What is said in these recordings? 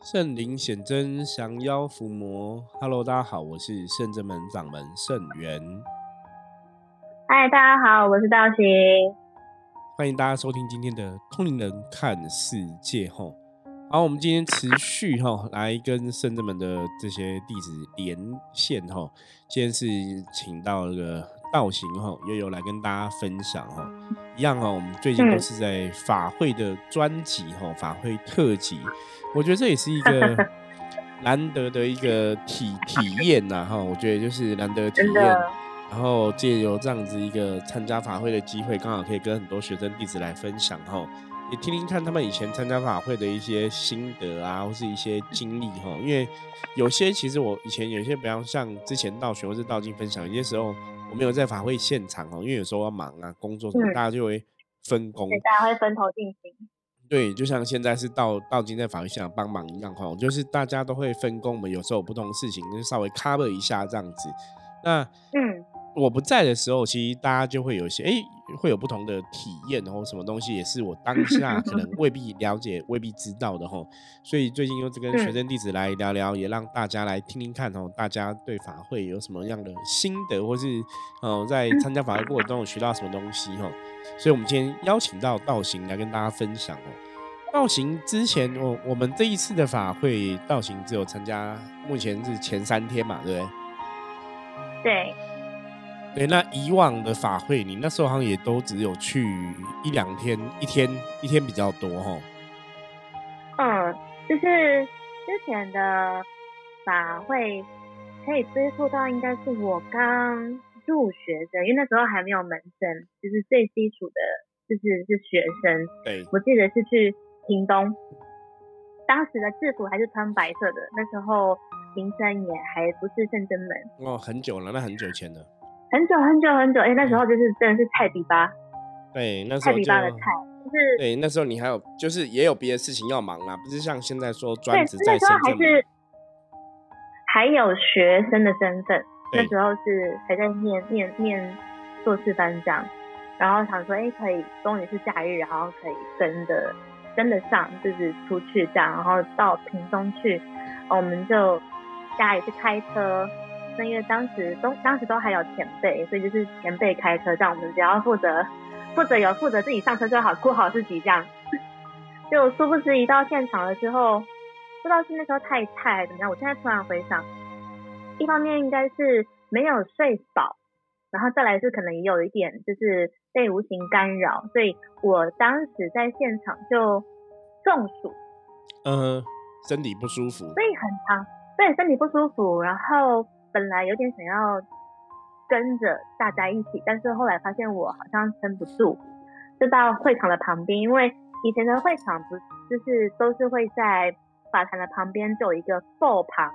圣灵显真，降妖伏魔。Hello，大家好，我是圣真门掌门圣元。嗨，大家好，我是道行。欢迎大家收听今天的通灵人看世界。吼，好，我们今天持续哈来跟圣真门的这些弟子连线。哈，今天是请到那个。道行哈，悠悠来跟大家分享哈，一样哈，我们最近都是在法会的专辑哈，法会特辑，我觉得这也是一个 难得的一个体体验呐哈，我觉得就是难得体验，然后借由这样子一个参加法会的机会，刚好可以跟很多学生弟子来分享哈。也听听看他们以前参加法会的一些心得啊，或是一些经历哈。因为有些其实我以前有些，比方像之前道学或是道经分享，有些时候我没有在法会现场哦，因为有时候要忙啊，工作什么，大家就会分工，大家会分头进行。对，就像现在是到到今在法会现场帮忙一样哈，就是大家都会分工，我们有时候有不同的事情，就稍微 cover 一下这样子。那嗯。我不在的时候，其实大家就会有一些哎，会有不同的体验，然后什么东西也是我当下可能未必了解、未必知道的哈。所以最近又跟学生弟子来聊聊，也让大家来听听看哦，大家对法会有什么样的心得，或是哦在参加法会过程中有学到什么东西哈。所以我们今天邀请到道行来跟大家分享哦。道行之前，我我们这一次的法会，道行只有参加，目前是前三天嘛，对不对？对。对，那以往的法会，你那时候好像也都只有去一两天，一天一天比较多哈。嗯，就是之前的法会可以追溯到，应该是我刚入学的，因为那时候还没有门生，就是最基础的，就是是学生。对，我记得是去屏东，当时的制服还是穿白色的，那时候名声也还不是圣真门。哦，很久了，那很久前了。很久很久很久，哎，那时候就是真的是菜比巴，对，那时候菜比巴的菜，就是对，那时候你还有就是也有别的事情要忙啊，不是像现在说专职在那时候还是还有学生的身份，那时候是还在念念念硕士班这样，然后想说，哎，可以终于是假日，然后可以跟的跟得上，就是出去这样，然后到屏东去，我们就家里去开车。那因为当时都当时都还有前辈，所以就是前辈开车，这样我们只要负责负责有负责自己上车就好，顾好自己这样。就殊不知一到现场了之后，不知道是那时候太菜还是怎么样，我现在突然回想，一方面应该是没有睡饱，然后再来是可能也有一点就是被无形干扰，所以我当时在现场就中暑，嗯，身体不舒服，所以很长，对，身体不舒服，然后。本来有点想要跟着大家一起，但是后来发现我好像撑不住，就到会场的旁边，因为以前的会场不就是都是会在法坛的旁边就有一个座旁，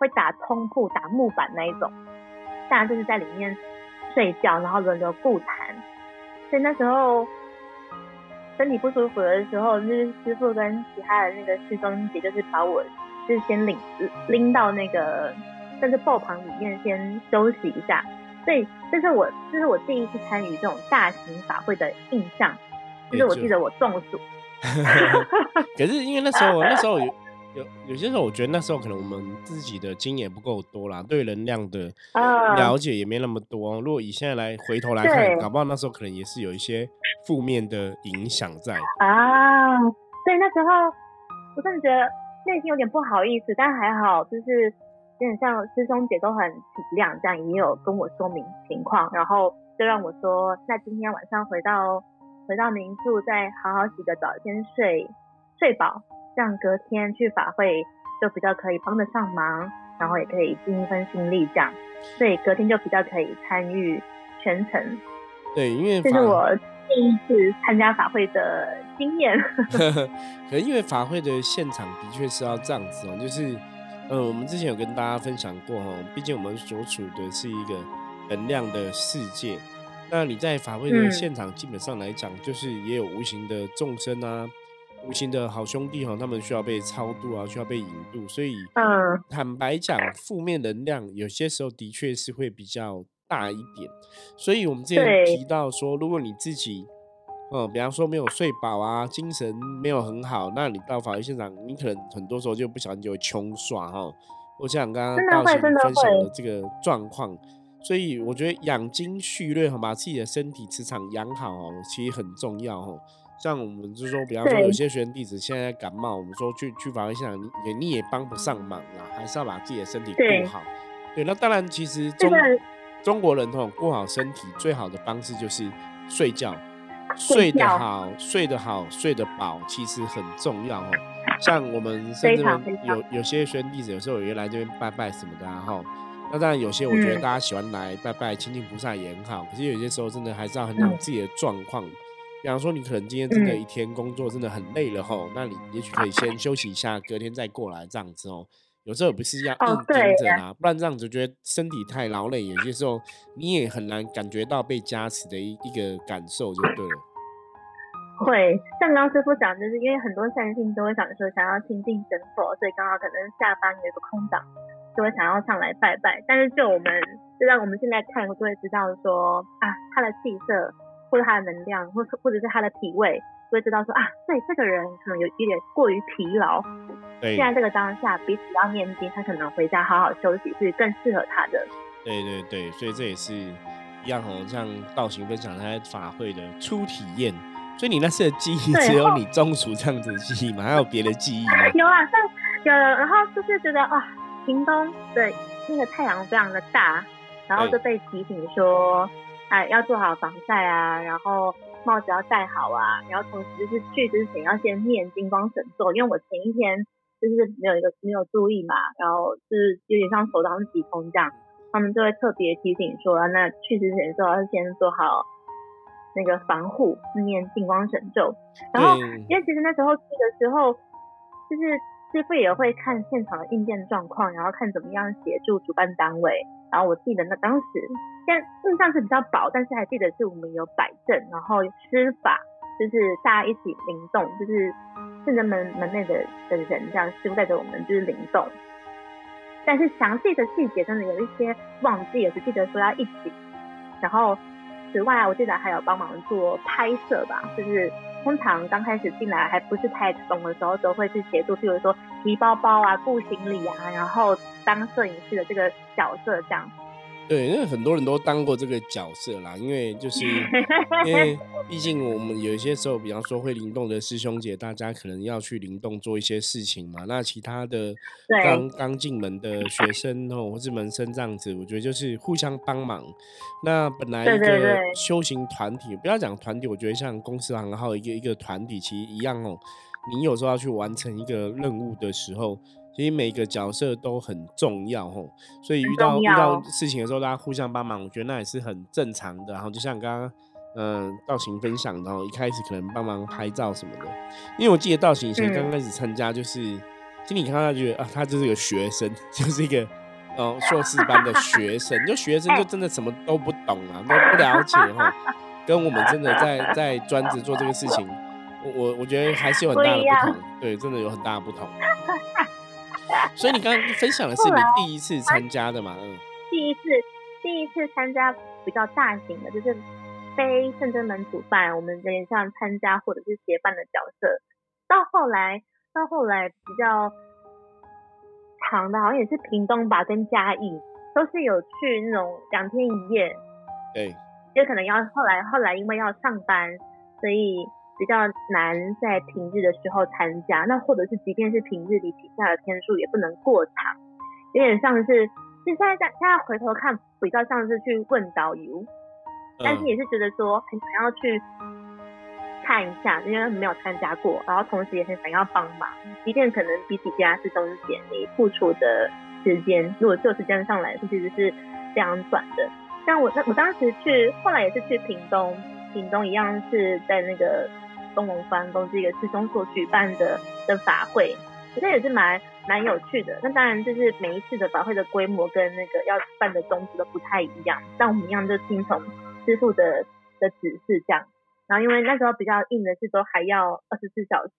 会打通铺、打木板那一种，大家就是在里面睡觉，然后轮流顾坛。所以那时候身体不舒服的时候，就是师傅跟其他的那个师兄姐就是把我就是先领拎到那个。在这爆棚里面先休息一下，所以这是我这是我第一次参与这种大型法会的印象，就是我记得我中暑。可是因为那时候那时候有有有些时候，我觉得那时候可能我们自己的经验不够多啦，对能量的了解也没那么多。如果以现在来回头来看，搞不好那时候可能也是有一些负面的影响在啊。所以那时候我真的觉得内心有点不好意思，但还好就是。有点像师兄姐都很体谅，这样也有跟我说明情况，然后就让我说，那今天晚上回到回到民宿，再好好洗个澡，先睡睡饱，这样隔天去法会就比较可以帮得上忙，然后也可以尽一份心力，这样，所以隔天就比较可以参与全程。对，因为这是我第一次参加法会的经验。可能因为法会的现场的确是要这样子哦，就是。呃，我们之前有跟大家分享过哈，毕竟我们所处的是一个能量的世界。那你在法会的现场，基本上来讲，就是也有无形的众生啊，无形的好兄弟哈，他们需要被超度啊，需要被引渡。所以，嗯，坦白讲，负面能量有些时候的确是会比较大一点。所以我们之前提到说，如果你自己嗯，比方说没有睡饱啊，精神没有很好，那你到法律现场，你可能很多时候就不小心就会穷耍哈。我想刚刚道行分享的这个状况，所以我觉得养精蓄锐哈，把自己的身体磁场养好哦，其实很重要哈。像我们就说，比方说有些学生弟子现在感冒，我们说去去法律现场，你你也帮不上忙啦，还是要把自己的身体顾好。对，那当然，其实中中国人哈，顾好身体最好的方式就是睡觉。睡得好，睡得好，睡得饱，其实很重要哦。像我们甚至有有些学生弟子，有时候也来这边拜拜什么的哈。那当然有些我觉得大家喜欢来拜拜亲近菩萨也很好。可是有些时候真的还是要衡量自己的状况。比方说你可能今天真的一天工作真的很累了吼，那你也许可以先休息一下，隔天再过来这样子哦。有时候不是要硬盯着啦，不然这样子觉得身体太劳累，有些时候你也很难感觉到被加持的一一个感受，就对了。会像刚刚师傅讲，就是因为很多善信都会想说想要亲近神佛，所以刚好可能下班有一个空档，就会想要上来拜拜。但是就我们就让我们现在看，就会知道说啊，他的气色或者他的能量，或或者是他的体味。会知道说啊，对这个人可能有一点过于疲劳。对，现在这个当下彼此要念经，他可能回家好好休息是更适合他的。对对对，所以这也是一样哦，像道行分享他法会的初体验。所以你那次的记忆只有你中暑这样子的记忆吗？还有别的记忆吗？有啊，像有，然后就是觉得啊，屏东的那个太阳非常的大，然后就被提醒说，哎，要做好防晒啊，然后。帽子要戴好啊，然后同时就是去之前要先念金光神咒，因为我前一天就是没有一个没有注意嘛，然后是有点像首当其冲这样，他们就会特别提醒说，那去之前就要先做好那个防护，念金光神咒。然后因为其实那时候去的时候，就是师傅也会看现场的应变状况，然后看怎么样协助主办单位。然后我记得那当时，现印象是比较薄，但是还记得是我们有摆正，然后施法，就是大家一起灵动，就是圣人门门内的的人这样师傅带着我们就是灵动。但是详细的细节真的有一些忘记，了，只记得说要一起。然后此外，我记得还有帮忙做拍摄吧，就是通常刚开始进来还不是太懂的时候，都会去协助，比如说提包包啊、顾行李啊，然后。当摄影师的这个角色，这样对，因为很多人都当过这个角色啦。因为就是 因为毕竟我们有一些时候，比方说会灵动的师兄姐，大家可能要去灵动做一些事情嘛。那其他的刚刚进门的学生哦，或是门生这样子，我觉得就是互相帮忙。那本来一个修行团体，不要讲团体，我觉得像公司行号一个一个团体，其实一样哦。你有时候要去完成一个任务的时候。其实每个角色都很重要吼，所以遇到遇到事情的时候，大家互相帮忙，我觉得那也是很正常的。然后就像刚刚嗯道行分享，然后一开始可能帮忙拍照什么的，因为我记得道行以前刚开始参加，就是经理看到他觉得啊，他就是个学生，就是一个哦硕士班的学生，就学生就真的什么都不懂啊，都不了解哈，跟我们真的在在专职做这个事情，我我我觉得还是有很大的不同，对，真的有很大的不同。所以你刚刚分享的是你第一次参加的嘛？嗯，第一次，第一次参加比较大型的，就是非圣真门主办，我们有点像参加或者是协办的角色。到后来，到后来比较长的，好像也是屏东吧，跟嘉义都是有去那种两天一夜。对，就可能要后来，后来因为要上班，所以。比较难在平日的时候参加，那或者是即便是平日里底下的天数也不能过长，有点像是，现在在现在回头看比较像是去问导游，但是也是觉得说很想要去看一下，因为没有参加过，然后同时也很想要帮忙，即便可能比起其他师兄姐你付出的时间，如果就时间上来说，其实是非常短的。像我那我当时去，后来也是去屏东，屏东一样是在那个。东龙方都是一个师兄所举办的的法会，其实也是蛮蛮有趣的。那当然就是每一次的法会的规模跟那个要办的宗旨都不太一样，但我们一样就听从师傅的的指示这样。然后因为那时候比较硬的是都还要二十四小时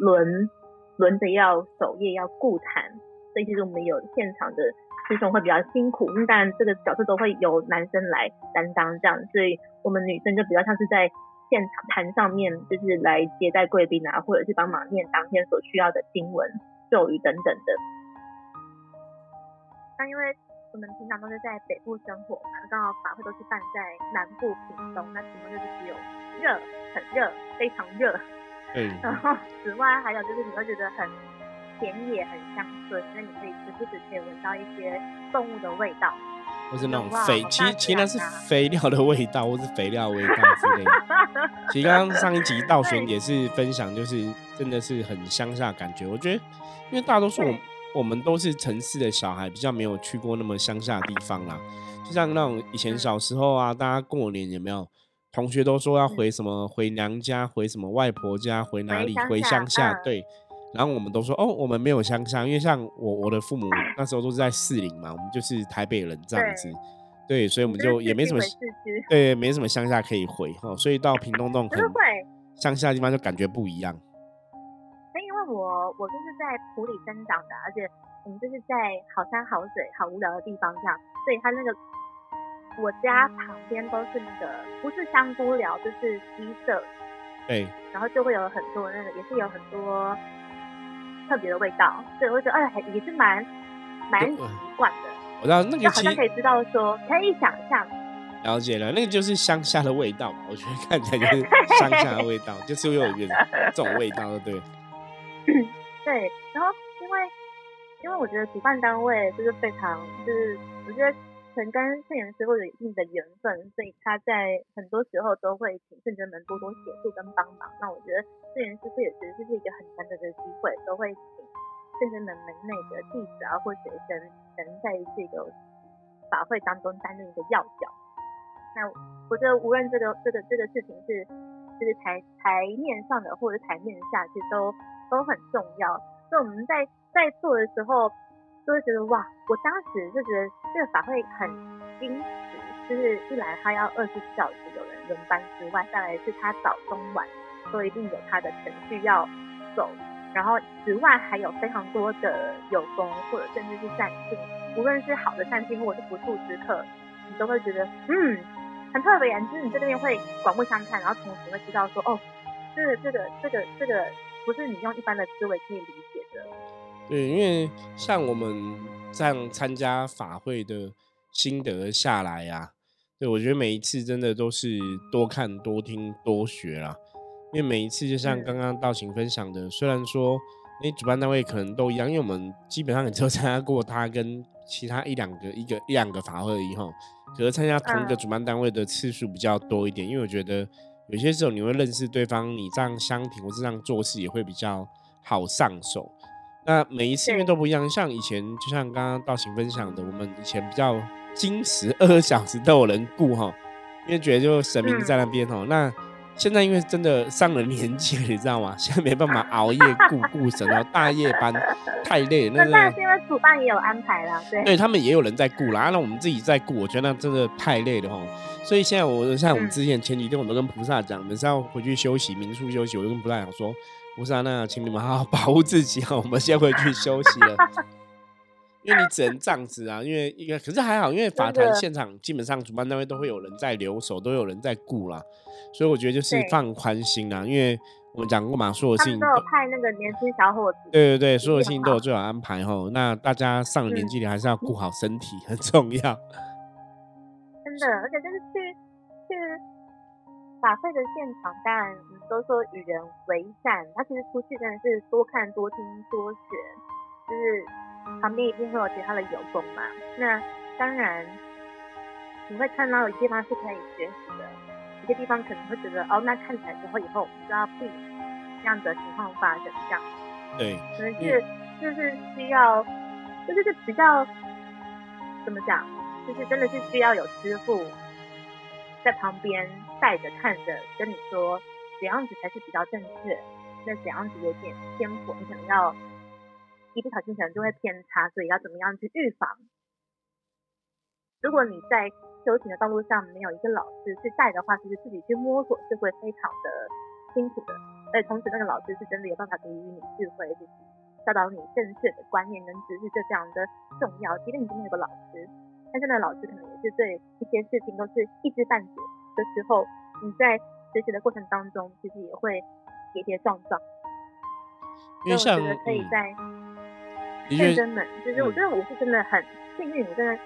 轮轮着要守夜要顾坛，所以其实我们有现场的师兄会比较辛苦。当然这个角色都会由男生来担当这样，所以我们女生就比较像是在。现场台上面，就是来接待贵宾啊，或者是帮忙念当天所需要的经文、咒语等等的。那因为我们平常都是在北部生活嘛，刚好法会都是办在南部屏东，那屏东就是只有热，很热，非常热。对。然后此外还有就是你会觉得很田野很乡村，因为你可以时不时可以闻到一些动物的味道。或是那种肥，其实其实那是肥料的味道，或是肥料味道之类的。其实刚刚上一集道玄也是分享，就是真的是很乡下感觉。我觉得，因为大多数我我们都是城市的小孩，比较没有去过那么乡下的地方啦。就像那种以前小时候啊，大家过年有没有同学都说要回什么回娘家，回什么外婆家，回哪里回乡下？对。然后我们都说哦，我们没有乡下，因为像我我的父母 那时候都是在四零嘛，我们就是台北人这样子，对，所以我们就也没什么，对，没什么乡下可以回哈，所以到屏东那种乡下的地方就感觉不一样。那因为我我就是在埔里生长的，而且我们就是在好山好水好无聊的地方这样，所以他那个我家旁边都是那个不是香菇寮就是鸡舍，对，然后就会有很多那个也是有很多。特别的味道，对，我觉得哎，也是蛮蛮习惯的。我知道那个好像可以知道说，可以想象。了解了，那个就是乡下的味道嘛，我觉得看起来就是乡下的味道，就是有一个这种味道，对。对，然后因为因为我觉得主办单位就是非常，就是我觉得。可能跟圣严师傅有一定的缘分，所以他在很多时候都会请圣真门多多协助跟帮忙。那我觉得圣严师傅也其实是一个很难得的机会，都会请圣真门门内的弟子啊或学生能在这个法会当中担任一个要角。那我觉得无论这个这个这个事情是就是台台面上的或者台面下，其实都都很重要。所以我们在在做的时候。就会觉得哇，我当时就觉得这个法会很矜持，就是一来他要二十四小时有人轮班之外，再来是他早中晚都一定有他的程序要走，然后此外还有非常多的有功或者甚至是善信，无论是好的善信或者是不速之客，你都会觉得嗯很特别，就是你在那边会刮目相看，然后同时会知道说哦，这个这个这个这个不是你用一般的思维可以理。对，因为像我们这样参加法会的心得下来呀，对我觉得每一次真的都是多看、多听、多学啦。因为每一次就像刚刚道行分享的，虽然说哎主办单位可能都一样，因为我们基本上也只有参加过他跟其他一两个、一个一两个法会以后，可是参加同一个主办单位的次数比较多一点。因为我觉得有些时候你会认识对方，你这样相挺或是这样做事也会比较好上手。那每一次因为都不一样，像以前就像刚刚道行分享的，我们以前比较矜持，二十小时都有人顾哈，因为觉得就神明在那边哈。那现在因为真的上了年纪了，你知道吗？现在没办法熬夜顾顾神哦，大夜班 太累。那那是因为主办也有安排啦，对。对他们也有人在顾啦，那我们自己在顾，我觉得那真的太累了哈。所以现在我像我们之前前几天我都跟菩萨讲，我们是要回去休息，民宿休息，我就跟菩萨讲说。不是啊，那请你们好好保护自己哈。我们先回去休息了，因为你只能这样子啊。因为一个，可是还好，因为法坛现场基本上主办单位都会有人在留守，都有人在顾啦，所以我觉得就是放宽心啦。因为我们讲过嘛，所有事情都有派那个年轻小伙子。对对对，所有事情都有最好安排哈。那大家上了年纪的还是要顾好身体，很重要。真的，而且就是去去。法会的现场，当然都说与人为善，他其实出去真的是多看多听多学，就是旁边一定会有其他的友工嘛。那当然你会看到有些地方是可以学习的，有些地方可能会觉得哦，那看起来之后以后我们就要避免这样的情况发生，这样。对，可能是就是需要，就是比较怎么讲，就是真的是需要有师傅。在旁边带着看着，跟你说怎样子才是比较正确，那怎样子有点偏颇，你可能要一不小心可能就会偏差，所以要怎么样去预防？如果你在修行的道路上没有一个老师去带的话，其实自己去摸索是会非常的辛苦的。而且同时那个老师是真的有办法给予你智慧，教导你正确的观念跟知识，就非常的重要。即便你没有个老师。但是呢，老师可能也是对一些事情都是一知半解的时候，你在学习的过程当中，其实也会跌跌撞撞。因为像可以在学生们，就是我觉得我是真的很幸运，我真的，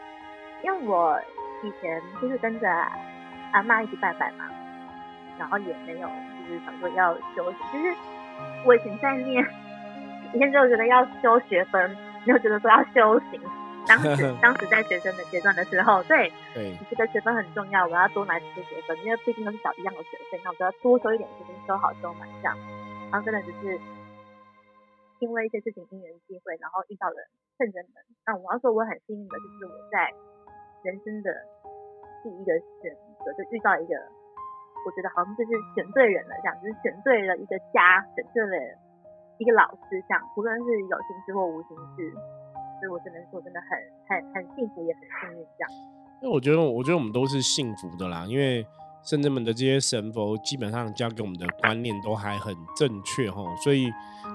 因为我以前就是跟着阿妈一起拜拜嘛，然后也没有就是想说要休息，就是我以前在念，以前就觉得要修学分，没有觉得说要修行。当时 当时在学生的阶段的时候，对，对，这个学分很重要，我要多拿几个学分，因为毕竟都是找一样的学费，那我就要多收一点学分，收好收满这样。然后真的只是因为一些事情因缘机会，然后遇到了圣人们。那我要说我很幸运的，就是我在人生的第一个选择就遇到一个，我觉得好像就是选对人了这样，就是选对了一个家，选对了一个老师这样，无论是有心事或无心事。所以我只能说，真的很很很幸福，也很幸运这样。因为我觉得，我觉得我们都是幸福的啦。因为圣人们的这些神佛，基本上教给我们的观念都还很正确哈。所以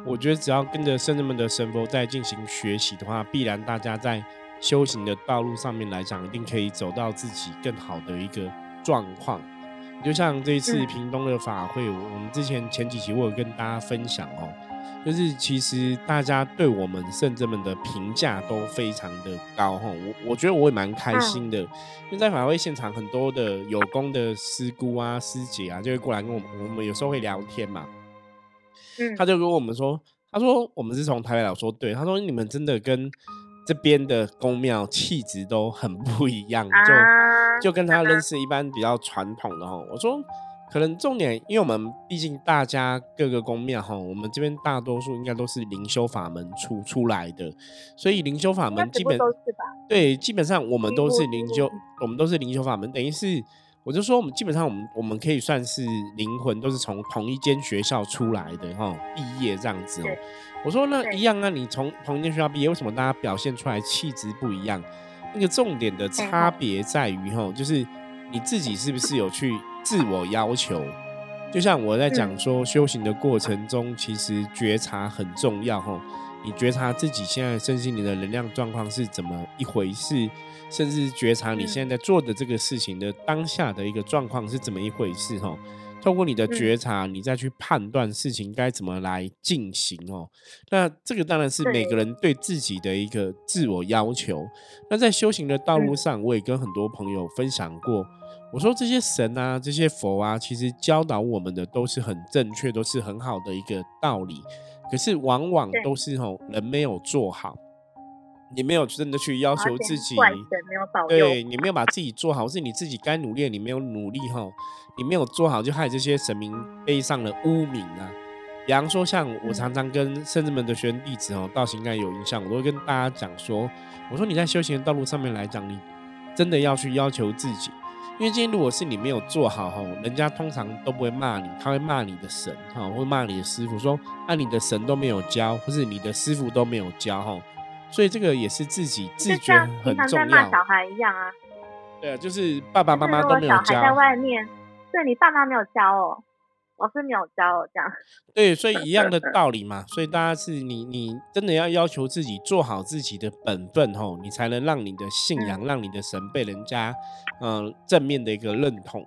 我觉得，只要跟着圣人们的神佛在进行学习的话，必然大家在修行的道路上面来讲，一定可以走到自己更好的一个状况。就像这一次屏东的法会，我们之前前几期我有跟大家分享哦。就是其实大家对我们圣者们的评价都非常的高哈，我我觉得我也蛮开心的，因为在法会现场很多的有功的师姑啊师姐啊就会过来跟我们，我们有时候会聊天嘛，嗯，他就跟我们说，他说我们是从台北来，说对，他说你们真的跟这边的宫庙气质都很不一样，就就跟他认识一般比较传统的哈，我说。可能重点，因为我们毕竟大家各个宫庙哈，我们这边大多数应该都是灵修法门出出来的，所以灵修法门基本对，基本上我们都是灵修，我们都是灵修法门，等于是我就说我们基本上我们我们可以算是灵魂都是从同一间学校出来的哈，毕业这样子哦。我说那一样啊，你从同一间学校毕业，为什么大家表现出来气质不一样？那个重点的差别在于哈，就是你自己是不是有去。自我要求，就像我在讲说，修行的过程中，其实觉察很重要哈。你觉察自己现在身心灵的能量状况是怎么一回事，甚至觉察你现在在做的这个事情的当下的一个状况是怎么一回事哈。透过你的觉察，你再去判断事情该怎么来进行哦。那这个当然是每个人对自己的一个自我要求。那在修行的道路上，我也跟很多朋友分享过。我说这些神啊，这些佛啊，其实教导我们的都是很正确，都是很好的一个道理。可是往往都是吼人没有做好，你没有真的去要求自己，对你没有把自己做好，是你自己该努力，你没有努力哈，你没有做好，就害这些神明背上了污名啊。比方说，像我常常跟圣子们的学生弟子哦，道行应该有印象，我都会跟大家讲说，我说你在修行的道路上面来讲，你真的要去要求自己。因为今天如果是你没有做好哈，人家通常都不会骂你，他会骂你的神哈，会骂你的师傅，说啊你的神都没有教，或是你的师傅都没有教哈，所以这个也是自己自觉很重要。像骂小孩一样啊。对啊，就是爸爸妈妈都没有教。小孩在外面，对你爸妈没有教哦。老师没有教我这样，对，所以一样的 道理嘛。所以大家是你，你真的要要求自己做好自己的本分吼，你才能让你的信仰，让你的神被人家嗯正面的一个认同。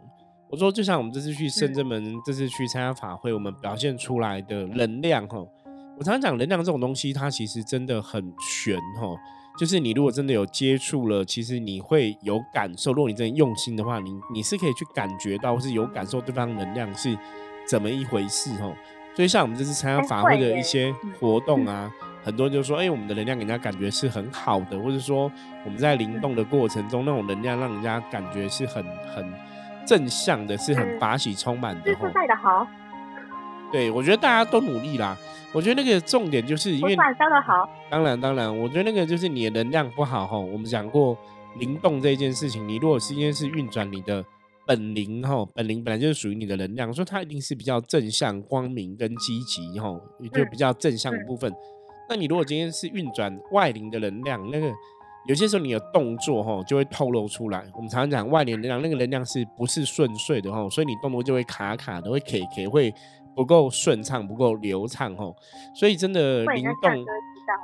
我说，就像我们这次去深圳门，这次去参加法会，我们表现出来的能量吼，我常常讲能量这种东西，它其实真的很玄吼。就是你如果真的有接触了，其实你会有感受。如果你真的用心的话，你你是可以去感觉到，或是有感受对方能量是。怎么一回事哦？所以像我们这次参加法会的一些活动啊，很多人就说：“哎，我们的能量给人家感觉是很好的，或者说我们在灵动的过程中，那种能量让人家感觉是很很正向的，是很法喜充满的。”带的好。对，我觉得大家都努力啦。我觉得那个重点就是因为教的好。当然，当然，我觉得那个就是你的能量不好哈。我们讲过灵动这件事情，你如果是因为是运转你的。本灵哈，本灵本来就是属于你的能量，说它一定是比较正向、光明跟积极哈，就比较正向的部分。那你如果今天是运转外灵的能量，那个有些时候你的动作哈就会透露出来。我们常常讲外灵能量，那个能量是不是顺遂的哈？所以你动作就会卡卡的，会 K K，会不够顺畅、不够流畅哈。所以真的灵动，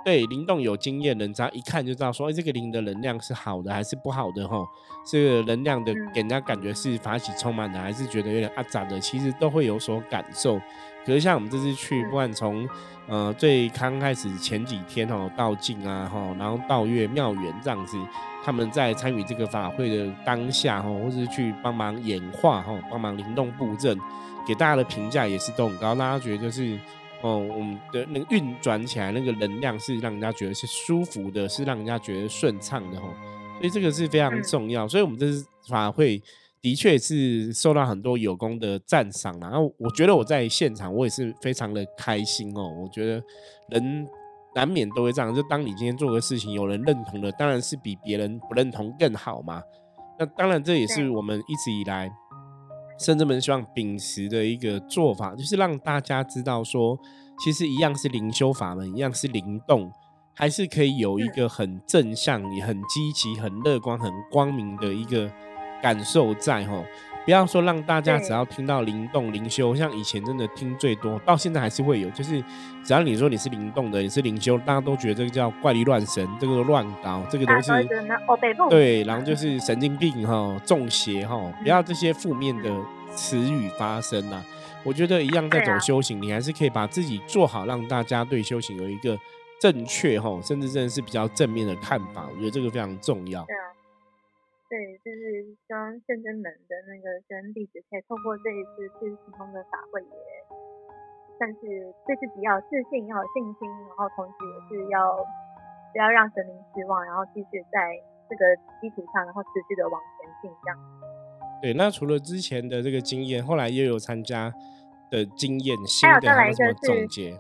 对灵动有经验的人，只要一看就知道说，哎，这个灵的能量是好的还是不好的哈？这个能量的给人家感觉是法喜充满的，还是觉得有点阿杂的，其实都会有所感受。可是像我们这次去，不管从呃最刚开始前几天哦，道静啊哈，然后道月妙缘这样子，他们在参与这个法会的当下哈，或者是去帮忙演化哈，帮忙灵动布阵，给大家的评价也是都很高，大家觉得就是。哦，我们的那个运转起来，那个能量是让人家觉得是舒服的，是让人家觉得顺畅的哈。所以这个是非常重要。所以我们这次法会的确是受到很多有功的赞赏然后我觉得我在现场我也是非常的开心哦。我觉得人难免都会这样，就当你今天做个事情有人认同的，当然是比别人不认同更好嘛。那当然这也是我们一直以来。甚至们希望秉持的一个做法，就是让大家知道说，其实一样是灵修法门，一样是灵动，还是可以有一个很正向、也很积极、很乐观、很光明的一个感受在哈。不要说让大家只要听到灵动灵修，像以前真的听最多，到现在还是会有，就是只要你说你是灵动的，你是灵修，大家都觉得这个叫怪力乱神，这个乱搞，这个都是对，然后就是神经病哈，中邪哈，不要这些负面的词语发生呐。我觉得一样在走修行，你还是可以把自己做好，让大家对修行有一个正确哈，甚至真的是比较正面的看法。我觉得这个非常重要。对，就是希望圣真门的那个跟弟子可以透过这一次去普通的法会，也算是对自己要自信，要有信心，然后同时也是要不要让神明失望，然后继续在这个基础上，然后持续的往前进。这样。对，那除了之前的这个经验，后来又有参加的经验，还有再来一个总结。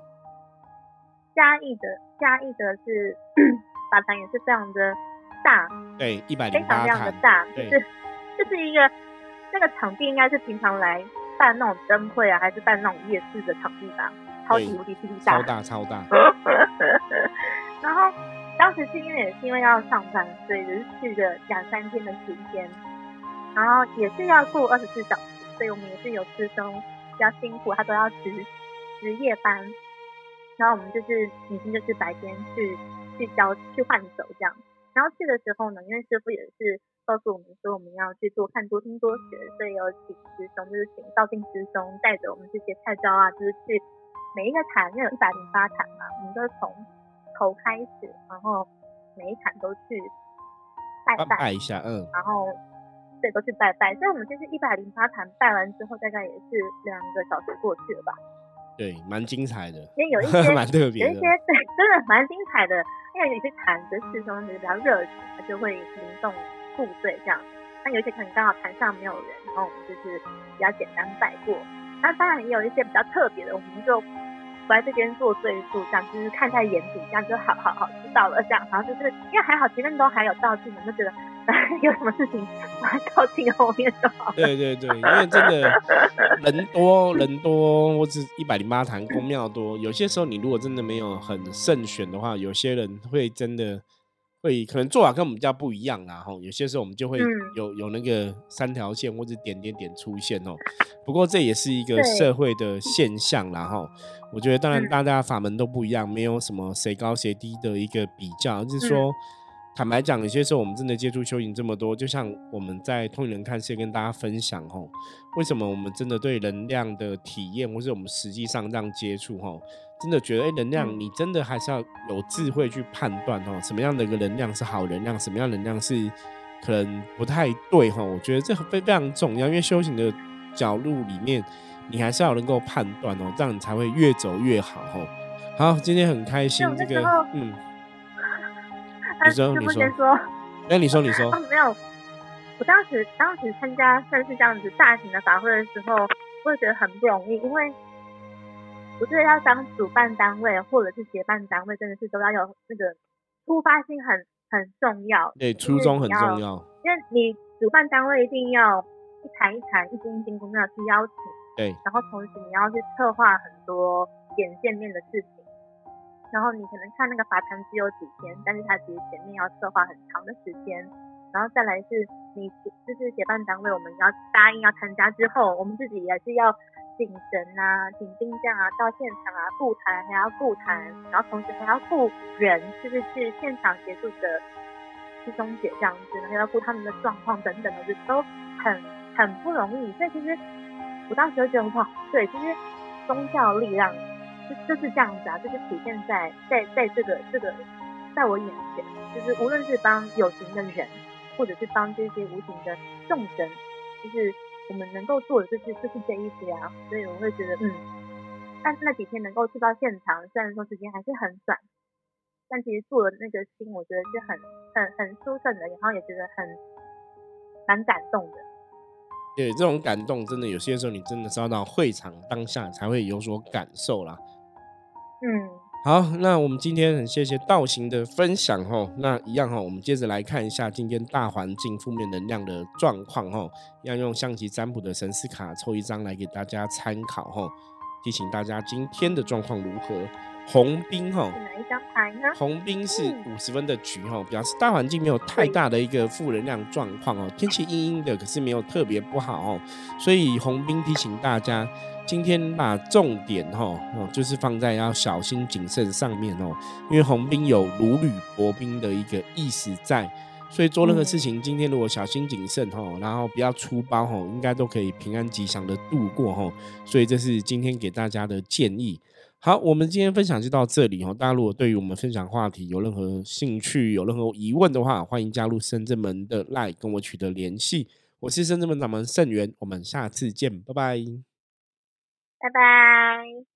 嘉义的嘉义的是 法坛也是非常的。大对一百零八非常非常的大，就是就是一个那个场地应该是平常来办那种灯会啊，还是办那种夜市的场地吧？超级无敌霹雳大，超大超大。然后当时是因为也是因为要上班，所以只是去了两三天的时间，然后也是要过二十四小时，所以我们也是有师兄比较辛苦，他都要值值夜班，然后我们就是已经就是白天去去交去换手这样。然后去的时候呢，因为师傅也是告诉我们说我们要去多看多听多学，所以有请师兄，就是请道静师兄带着我们这些菜招啊，就是去每一个坛，因为有一百零八坛嘛，我们都是从头开始，然后每一坛都去拜拜一下，嗯，然后对，都去拜拜。所以我们就是一百零八坛拜完之后，大概也是两个小时过去了吧。对，蛮精彩的，因为有一 些蛮特别，有一些对，真的蛮精彩的。因为有些坛的师兄就是比较热情，他就会灵动布队这样。那有些可能刚好台上没有人，然后我们就是比较简单拜过。那当然也有一些比较特别的，我们就。不在这边做赘述，这样就是看在眼底，这样就好好好知道了。这样，然后就是因为还好前面都还有道具，我就觉得 有什么事情把道具后面就好。对对对，因为真的人多人多，或者一百零八坛公庙多，有些时候你如果真的没有很慎选的话，有些人会真的。会可能做法跟我们比较不一样啦，吼，有些时候我们就会有有那个三条线或者点点点出现哦。不过这也是一个社会的现象啦，吼。我觉得当然大家法门都不一样，没有什么谁高谁低的一个比较，就是说坦白讲，有些时候我们真的接触修行这么多，就像我们在通灵人看世界跟大家分享吼，为什么我们真的对能量的体验，或是我们实际上这样接触吼。真的觉得，哎，能量，你真的还是要有智慧去判断哦，什么样的一个能量是好能量，什么样能量是可能不太对哈。我觉得这非非常重要，因为修行的角度里面，你还是要能够判断哦，这样你才会越走越好哈。好，今天很开心，这个，嗯，你说，你说，哎，你说，你说，哦没有，我当时当时参加算是这样子大型的法会的时候，我也觉得很不容易，因为。我觉得要当主办单位或者是协办单位，真的是都要有那个突发性很很重要。对，初衷很重要。因为你主办单位一定要一谈一谈，一间一间公庙去邀请。对。然后同时你要去策划很多点见面的事情。然后你可能看那个法坛只有几天，但是它其实前面要策划很长的时间。然后再来是你就是协办单位，我们要答应要参加之后，我们自己也是要。请神啊，请兵将啊到现场啊布坛，还要布坛，然后同时还要顾人，就是去现场协助的师兄姐这样子，还要顾他们的状况等等的，就都很很不容易。所以其实我当时就觉得哇，对，其实宗教力量就就是这样子啊，就是体现在在在这个这个在我眼前，就是无论是帮有形的人，或者是帮这些无形的众生，就是。我们能够做的就是就是这一些啊，所以我会觉得嗯，但是那几天能够去到现场，虽然说时间还是很短，但其实做的那个心，我觉得是很很很舒顺的，然后也觉得很蛮感动的。对，这种感动真的有些时候你真的是要到会场当下才会有所感受啦。嗯。好，那我们今天很谢谢道行的分享哦。那一样哈，我们接着来看一下今天大环境负面能量的状况哦。要用象棋占卜的神思卡抽一张来给大家参考哦，提醒大家今天的状况如何。红兵哈，哪一张牌呢？红兵是五十分的局哈，表示大环境没有太大的一个负能量状况哦。天气阴阴的，可是没有特别不好哦。所以红兵提醒大家。今天把重点哈哦，就是放在要小心谨慎上面哦，因为红兵有如履薄冰的一个意思在，所以做任何事情，今天如果小心谨慎哈，然后不要粗暴哈，应该都可以平安吉祥的度过哈。所以这是今天给大家的建议。好，我们今天分享就到这里哈。大家如果对于我们分享话题有任何兴趣、有任何疑问的话，欢迎加入深圳门的 Line 跟我取得联系。我是深圳门掌门盛元，我们下次见，拜拜。拜拜。